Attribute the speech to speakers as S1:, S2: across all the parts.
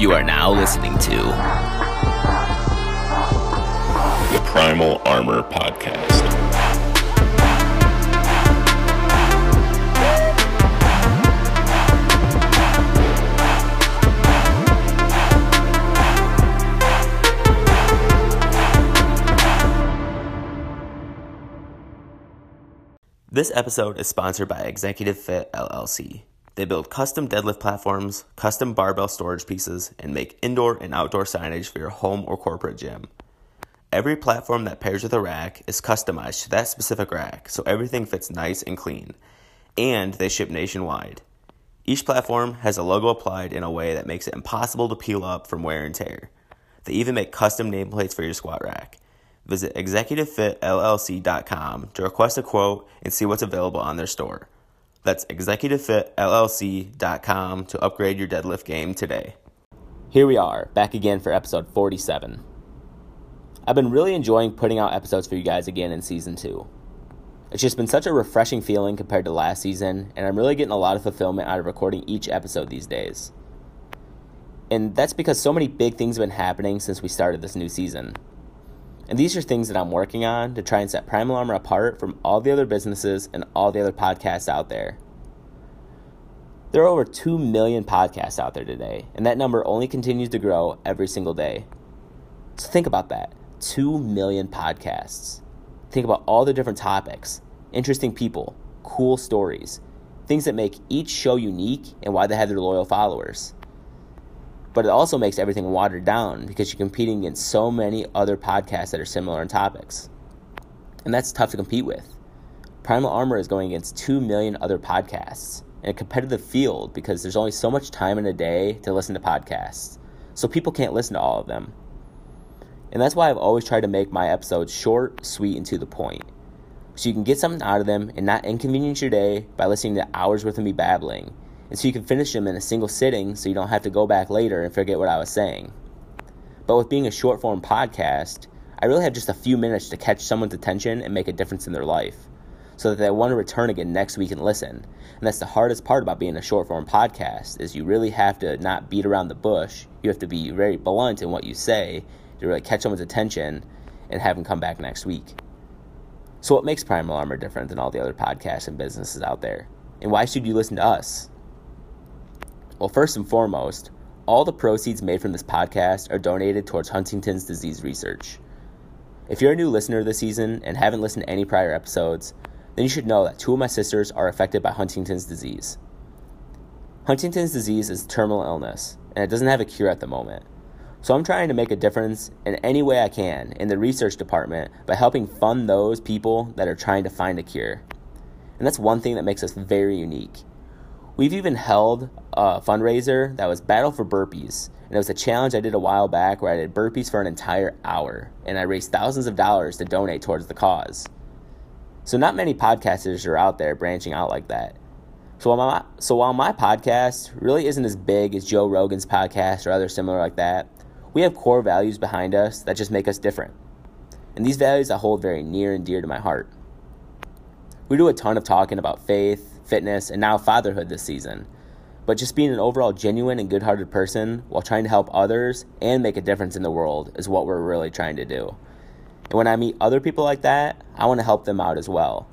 S1: You are now listening to
S2: the Primal Armor Podcast.
S1: This episode is sponsored by Executive Fit LLC. They build custom deadlift platforms, custom barbell storage pieces, and make indoor and outdoor signage for your home or corporate gym. Every platform that pairs with a rack is customized to that specific rack, so everything fits nice and clean. And they ship nationwide. Each platform has a logo applied in a way that makes it impossible to peel up from wear and tear. They even make custom nameplates for your squat rack. Visit executivefitllc.com to request a quote and see what's available on their store. That's executivefitllc.com to upgrade your deadlift game today. Here we are, back again for episode 47. I've been really enjoying putting out episodes for you guys again in season 2. It's just been such a refreshing feeling compared to last season, and I'm really getting a lot of fulfillment out of recording each episode these days. And that's because so many big things have been happening since we started this new season. And these are things that I'm working on to try and set Primal Armor apart from all the other businesses and all the other podcasts out there. There are over 2 million podcasts out there today, and that number only continues to grow every single day. So think about that 2 million podcasts. Think about all the different topics, interesting people, cool stories, things that make each show unique and why they have their loyal followers but it also makes everything watered down because you're competing against so many other podcasts that are similar in topics. And that's tough to compete with. Primal Armor is going against 2 million other podcasts in a competitive field because there's only so much time in a day to listen to podcasts. So people can't listen to all of them. And that's why I've always tried to make my episodes short, sweet, and to the point. So you can get something out of them and not inconvenience your day by listening to hours worth of me babbling and so you can finish them in a single sitting so you don't have to go back later and forget what I was saying. But with being a short form podcast, I really have just a few minutes to catch someone's attention and make a difference in their life so that they want to return again next week and listen. And that's the hardest part about being a short form podcast is you really have to not beat around the bush. You have to be very blunt in what you say to really catch someone's attention and have them come back next week. So what makes Primal Armor different than all the other podcasts and businesses out there? And why should you listen to us? Well, first and foremost, all the proceeds made from this podcast are donated towards Huntington's disease research. If you're a new listener this season and haven't listened to any prior episodes, then you should know that two of my sisters are affected by Huntington's disease. Huntington's disease is a terminal illness, and it doesn't have a cure at the moment. So I'm trying to make a difference in any way I can in the research department by helping fund those people that are trying to find a cure. And that's one thing that makes us very unique We've even held a fundraiser that was Battle for Burpees. And it was a challenge I did a while back where I did burpees for an entire hour. And I raised thousands of dollars to donate towards the cause. So, not many podcasters are out there branching out like that. So while, my, so while my podcast really isn't as big as Joe Rogan's podcast or others similar like that, we have core values behind us that just make us different. And these values I hold very near and dear to my heart. We do a ton of talking about faith, fitness, and now fatherhood this season. But just being an overall genuine and good hearted person while trying to help others and make a difference in the world is what we're really trying to do. And when I meet other people like that, I want to help them out as well.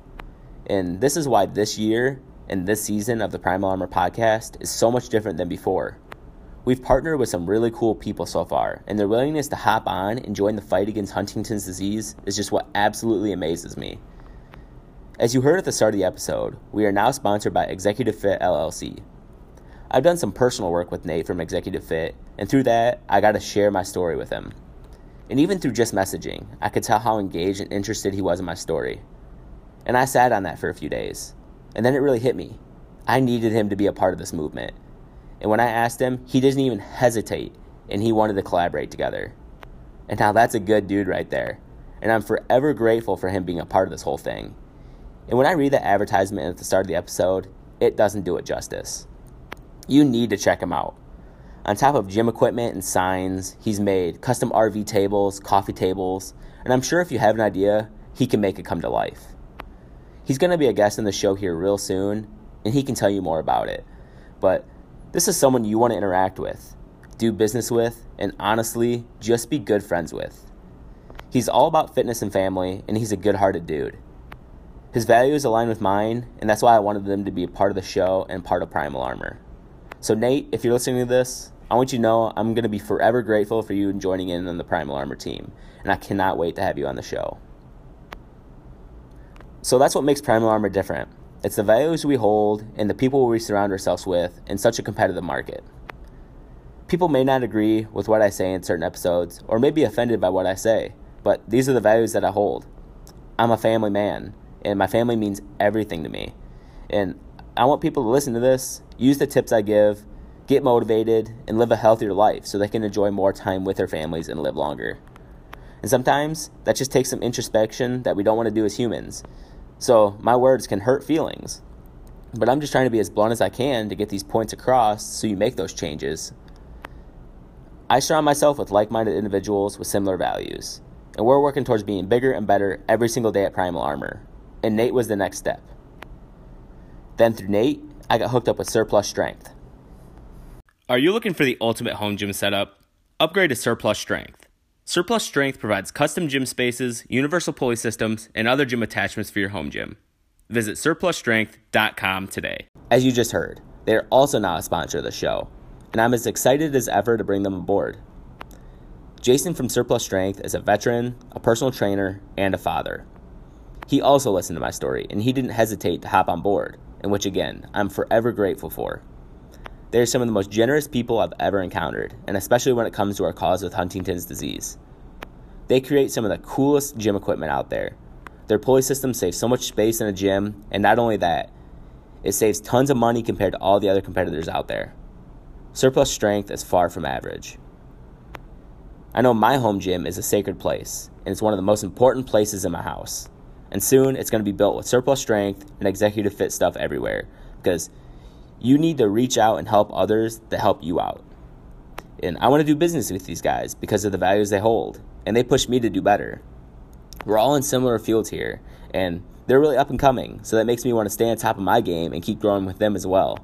S1: And this is why this year and this season of the Primal Armor podcast is so much different than before. We've partnered with some really cool people so far, and their willingness to hop on and join the fight against Huntington's disease is just what absolutely amazes me. As you heard at the start of the episode, we are now sponsored by Executive Fit LLC. I've done some personal work with Nate from Executive Fit, and through that, I got to share my story with him. And even through just messaging, I could tell how engaged and interested he was in my story. And I sat on that for a few days. And then it really hit me. I needed him to be a part of this movement. And when I asked him, he didn't even hesitate, and he wanted to collaborate together. And now that's a good dude right there. And I'm forever grateful for him being a part of this whole thing. And when I read the advertisement at the start of the episode, it doesn't do it justice. You need to check him out. On top of gym equipment and signs, he's made custom RV tables, coffee tables, and I'm sure if you have an idea, he can make it come to life. He's going to be a guest on the show here real soon, and he can tell you more about it. But this is someone you want to interact with. do business with, and honestly, just be good friends with. He's all about fitness and family, and he's a good hearted dude. His values align with mine, and that's why I wanted them to be a part of the show and part of Primal Armor. So, Nate, if you're listening to this, I want you to know I'm going to be forever grateful for you joining in on the Primal Armor team, and I cannot wait to have you on the show. So, that's what makes Primal Armor different. It's the values we hold and the people we surround ourselves with in such a competitive market. People may not agree with what I say in certain episodes or may be offended by what I say, but these are the values that I hold. I'm a family man, and my family means everything to me. And I want people to listen to this, use the tips I give, get motivated, and live a healthier life so they can enjoy more time with their families and live longer. And sometimes that just takes some introspection that we don't want to do as humans. So my words can hurt feelings. But I'm just trying to be as blunt as I can to get these points across so you make those changes. I surround myself with like minded individuals with similar values, and we're working towards being bigger and better every single day at Primal Armor and Nate was the next step. Then through Nate, I got hooked up with Surplus Strength. Are you looking for the ultimate home gym setup? Upgrade to Surplus Strength. Surplus Strength provides custom gym spaces, universal pulley systems, and other gym attachments for your home gym. Visit surplusstrength.com today. As you just heard, they are also now a sponsor of the show, and I'm as excited as ever to bring them aboard. Jason from Surplus Strength is a veteran, a personal trainer, and a father. He also listened to my story, and he didn't hesitate to hop on board, and which again, I'm forever grateful for. They are some of the most generous people I've ever encountered, and especially when it comes to our cause with Huntington's disease. They create some of the coolest gym equipment out there. Their pulley system saves so much space in a gym, and not only that, it saves tons of money compared to all the other competitors out there. Surplus strength is far from average. I know my home gym is a sacred place, and it's one of the most important places in my house. And soon it's going to be built with surplus strength and executive fit stuff everywhere because you need to reach out and help others that help you out. And I want to do business with these guys because of the values they hold, and they push me to do better. We're all in similar fields here, and they're really up and coming, so that makes me want to stay on top of my game and keep growing with them as well.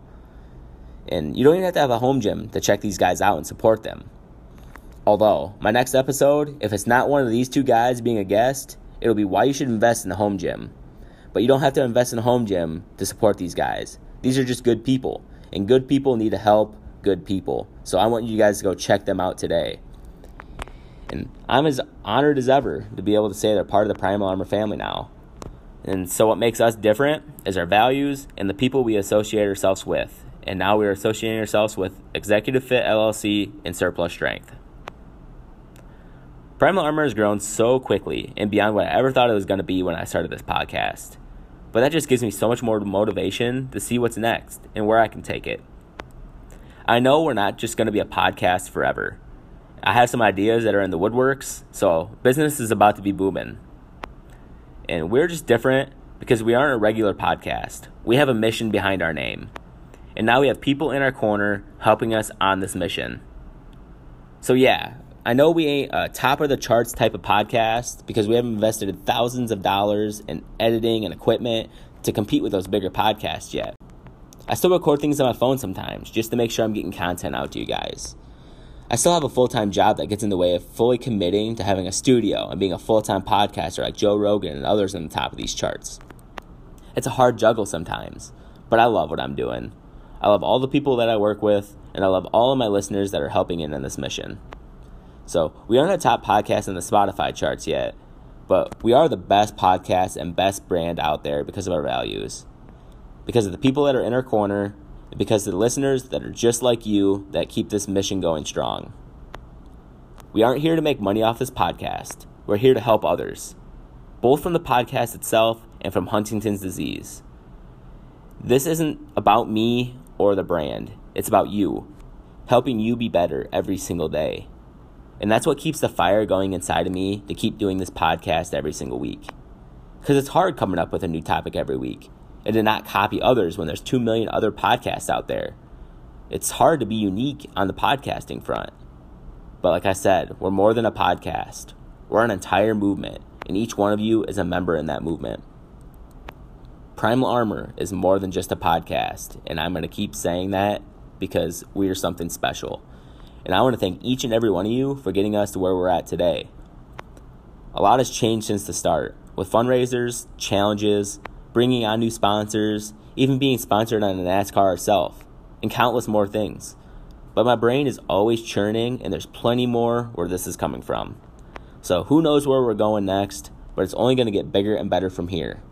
S1: And you don't even have to have a home gym to check these guys out and support them. Although, my next episode, if it's not one of these two guys being a guest, it'll be why you should invest in a home gym. But you don't have to invest in a home gym to support these guys. These are just good people, and good people need to help good people. So I want you guys to go check them out today. And I'm as honored as ever to be able to say they're part of the Primal Armor family now. And so what makes us different is our values and the people we associate ourselves with. And now we are associating ourselves with Executive Fit LLC and Surplus Strength. Primal Armor has grown so quickly and beyond what I ever thought it was going to be when I started this podcast. But that just gives me so much more motivation to see what's next and where I can take it. I know we're not just going to be a podcast forever. I have some ideas that are in the woodworks, so business is about to be booming. And we're just different because we aren't a regular podcast. We have a mission behind our name. And now we have people in our corner helping us on this mission. So, yeah, I know we ain't a top of the charts type of podcast because we haven't invested thousands of dollars in editing and equipment to compete with those bigger podcasts yet. I still record things on my phone sometimes just to make sure I'm getting content out to you guys. I still have a full time job that gets in the way of fully committing to having a studio and being a full time podcaster like Joe Rogan and others on the top of these charts. It's a hard juggle sometimes, but I love what I'm doing. I love all the people that I work with, and I love all of my listeners that are helping in on this mission. So we aren't a top podcast in the Spotify charts yet, but we are the best podcast and best brand out there because of our values, because of the people that are in our corner, and because of the listeners that are just like you that keep this mission going strong. We aren't here to make money off this podcast. We're here to help others, both from the podcast itself and from Huntington's disease. This isn't about me or the brand, it's about you, helping you be better every single day. And that's what keeps the fire going inside of me to keep doing this podcast every single week. Because it's hard coming up with a new topic every week and to not copy others when there's 2 million other podcasts out there. It's hard to be unique on the podcasting front. But like I said, we're more than a podcast, we're an entire movement, and each one of you is a member in that movement. Primal Armor is more than just a podcast, and I'm going to keep saying that because we are something special and I want to thank each and every one of you for getting us to where we're at today. A lot has changed since the start, with fundraisers, challenges, bringing on new sponsors, even being sponsored on the NASCAR itself, and countless more things. But my brain is always churning, and there's plenty more where this is coming from. So who knows where we're going next, but it's only going to get bigger and better from here.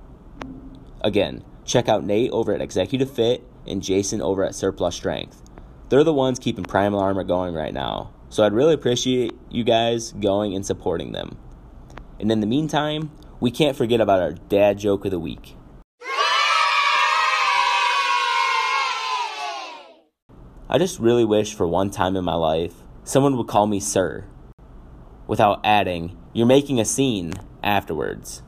S1: Again, check out Nate over at Executive Fit and Jason over at Surplus Strength. They're the ones keeping Primal Armor going right now, so I'd really appreciate you guys going and supporting them. And in the meantime, we can't forget about our dad joke of the week. I just really wish for one time in my life someone would call me sir without adding, you're making a scene afterwards.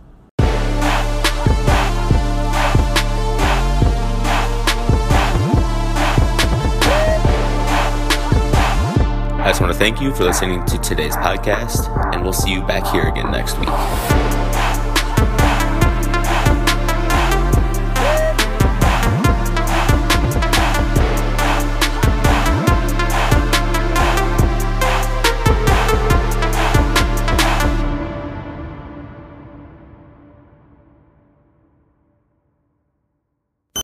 S1: I just want to thank you for listening to today's podcast, and we'll see you back here again next week.